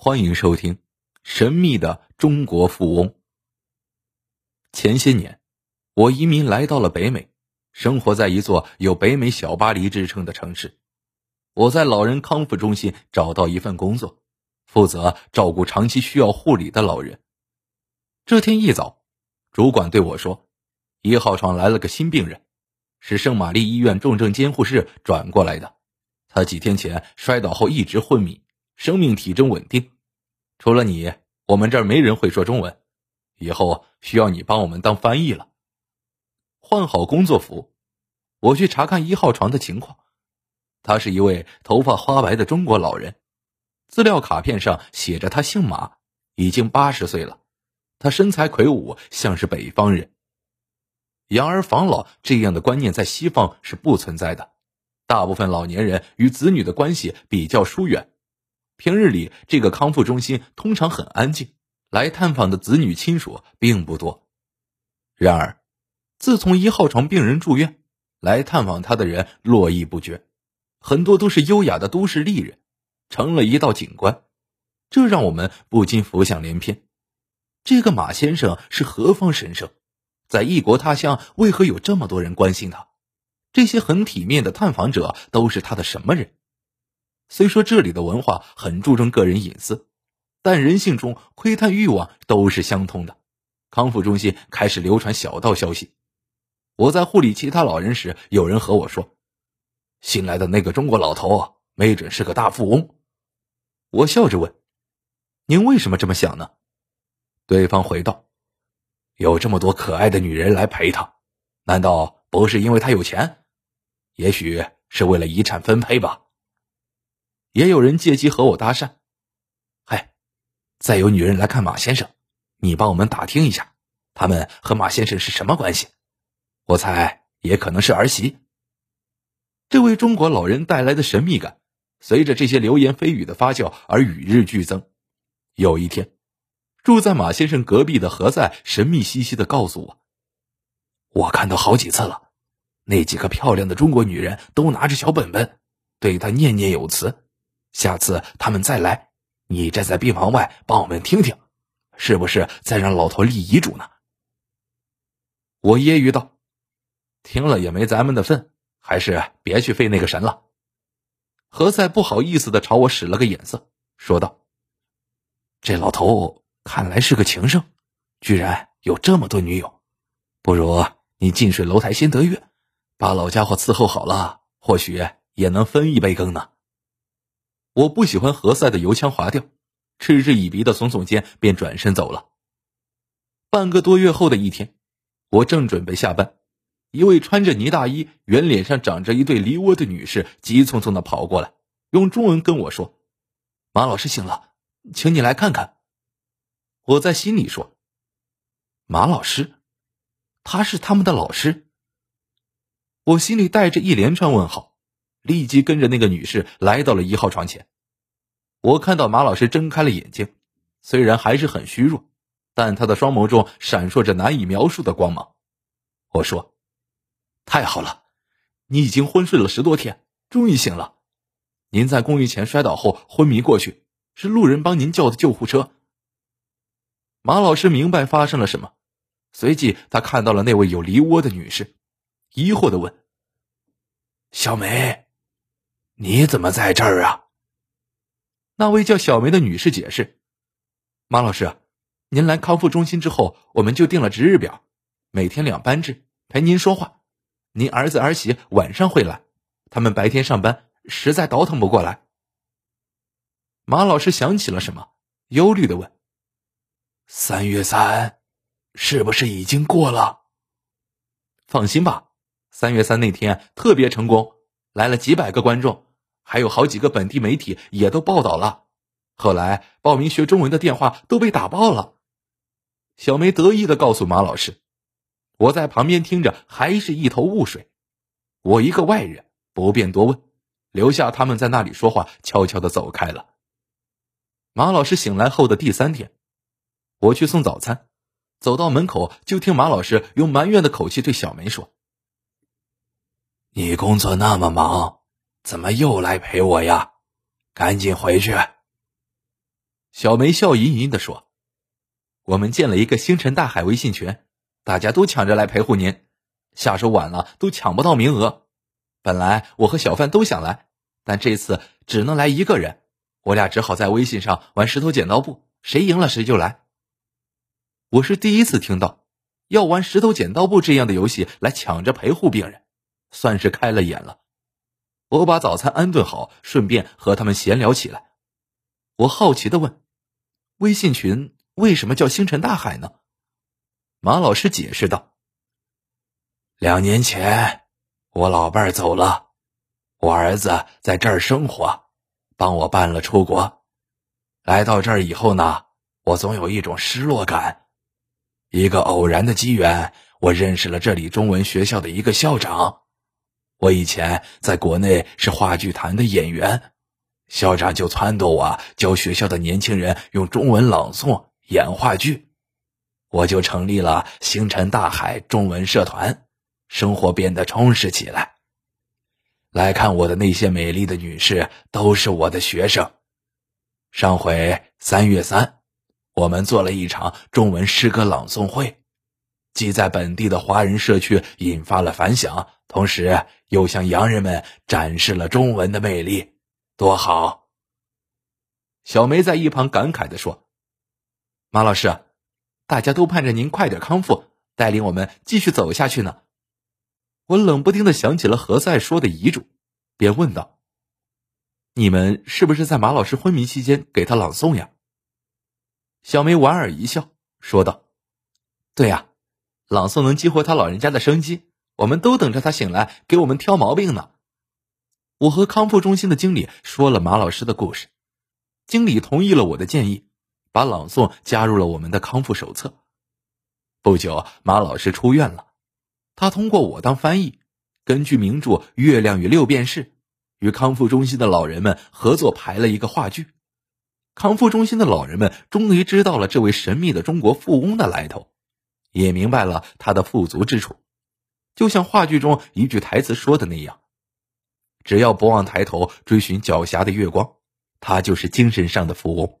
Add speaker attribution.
Speaker 1: 欢迎收听《神秘的中国富翁》。前些年，我移民来到了北美，生活在一座有“北美小巴黎”之称的城市。我在老人康复中心找到一份工作，负责照顾长期需要护理的老人。这天一早，主管对我说：“一号床来了个新病人，是圣玛丽医院重症监护室转过来的。他几天前摔倒后一直昏迷。”生命体征稳定，除了你，我们这儿没人会说中文，以后需要你帮我们当翻译了。换好工作服，我去查看一号床的情况。他是一位头发花白的中国老人，资料卡片上写着他姓马，已经八十岁了。他身材魁梧，像是北方人。养儿防老这样的观念在西方是不存在的，大部分老年人与子女的关系比较疏远。平日里，这个康复中心通常很安静，来探访的子女亲属并不多。然而，自从一号床病人住院，来探访他的人络绎不绝，很多都是优雅的都市丽人，成了一道景观。这让我们不禁浮想联翩：这个马先生是何方神圣？在异国他乡，为何有这么多人关心他？这些很体面的探访者都是他的什么人？虽说这里的文化很注重个人隐私，但人性中窥探欲望都是相通的。康复中心开始流传小道消息。我在护理其他老人时，有人和我说：“新来的那个中国老头，没准是个大富翁。”我笑着问：“您为什么这么想呢？”对方回道：“有这么多可爱的女人来陪他，难道不是因为他有钱？也许是为了遗产分配吧。”也有人借机和我搭讪，嗨，再有女人来看马先生，你帮我们打听一下，他们和马先生是什么关系？我猜也可能是儿媳。这位中国老人带来的神秘感，随着这些流言蜚语的发酵而与日俱增。有一天，住在马先生隔壁的何在神秘兮兮的告诉我：“我看到好几次了，那几个漂亮的中国女人都拿着小本本，对他念念有词。”下次他们再来，你站在病房外帮我们听听，是不是在让老头立遗嘱呢？我揶揄道：“听了也没咱们的份，还是别去费那个神了。”何塞不好意思的朝我使了个眼色，说道：“这老头看来是个情圣，居然有这么多女友，不如你近水楼台先得月，把老家伙伺候好了，或许也能分一杯羹呢。”我不喜欢何塞的油腔滑调，嗤之以鼻的耸耸肩，便转身走了。半个多月后的一天，我正准备下班，一位穿着呢大衣、圆脸上长着一对梨窝的女士急匆匆的跑过来，用中文跟我说：“马老师醒了，请你来看看。”我在心里说：“马老师，他是他们的老师。”我心里带着一连串问号。立即跟着那个女士来到了一号床前。我看到马老师睁开了眼睛，虽然还是很虚弱，但他的双眸中闪烁着难以描述的光芒。我说：“太好了，你已经昏睡了十多天，终于醒了。您在公寓前摔倒后昏迷过去，是路人帮您叫的救护车。”马老师明白发生了什么，随即他看到了那位有梨窝的女士，疑惑的问：“小梅。”你怎么在这儿啊？那位叫小梅的女士解释：“马老师，您来康复中心之后，我们就定了值日表，每天两班制，陪您说话。您儿子儿媳晚上会来，他们白天上班，实在倒腾不过来。”马老师想起了什么，忧虑的问：“三月三，是不是已经过了？”放心吧，三月三那天特别成功，来了几百个观众。还有好几个本地媒体也都报道了，后来报名学中文的电话都被打爆了。小梅得意的告诉马老师，我在旁边听着还是一头雾水。我一个外人不便多问，留下他们在那里说话，悄悄的走开了。马老师醒来后的第三天，我去送早餐，走到门口就听马老师用埋怨的口气对小梅说：“你工作那么忙。”怎么又来陪我呀？赶紧回去！小梅笑吟吟的说：“我们建了一个星辰大海微信群，大家都抢着来陪护您，下手晚了都抢不到名额。本来我和小范都想来，但这次只能来一个人，我俩只好在微信上玩石头剪刀布，谁赢了谁就来。”我是第一次听到要玩石头剪刀布这样的游戏来抢着陪护病人，算是开了眼了。我把早餐安顿好，顺便和他们闲聊起来。我好奇的问：“微信群为什么叫星辰大海呢？”马老师解释道：“
Speaker 2: 两年前我老伴儿走了，我儿子在这儿生活，帮我办了出国。来到这儿以后呢，我总有一种失落感。一个偶然的机缘，我认识了这里中文学校的一个校长。我以前在国内是话剧团的演员。”校长就撺掇我教学校的年轻人用中文朗诵演话剧，我就成立了星辰大海中文社团，生活变得充实起来。来看我的那些美丽的女士都是我的学生。上回三月三，我们做了一场中文诗歌朗诵会，既在本地的华人社区引发了反响，同时又向洋人们展示了中文的魅力。多好！
Speaker 1: 小梅在一旁感慨的说：“马老师，大家都盼着您快点康复，带领我们继续走下去呢。”我冷不丁的想起了何塞说的遗嘱，便问道：“你们是不是在马老师昏迷期间给他朗诵呀？”小梅莞尔一笑，说道：“对呀，朗诵能激活他老人家的生机，我们都等着他醒来给我们挑毛病呢。”我和康复中心的经理说了马老师的故事，经理同意了我的建议，把朗诵加入了我们的康复手册。不久，马老师出院了，他通过我当翻译，根据名著《月亮与六便士》，与康复中心的老人们合作排了一个话剧。康复中心的老人们终于知道了这位神秘的中国富翁的来头，也明白了他的富足之处，就像话剧中一句台词说的那样。只要不忘抬头追寻脚下的月光，他就是精神上的富翁。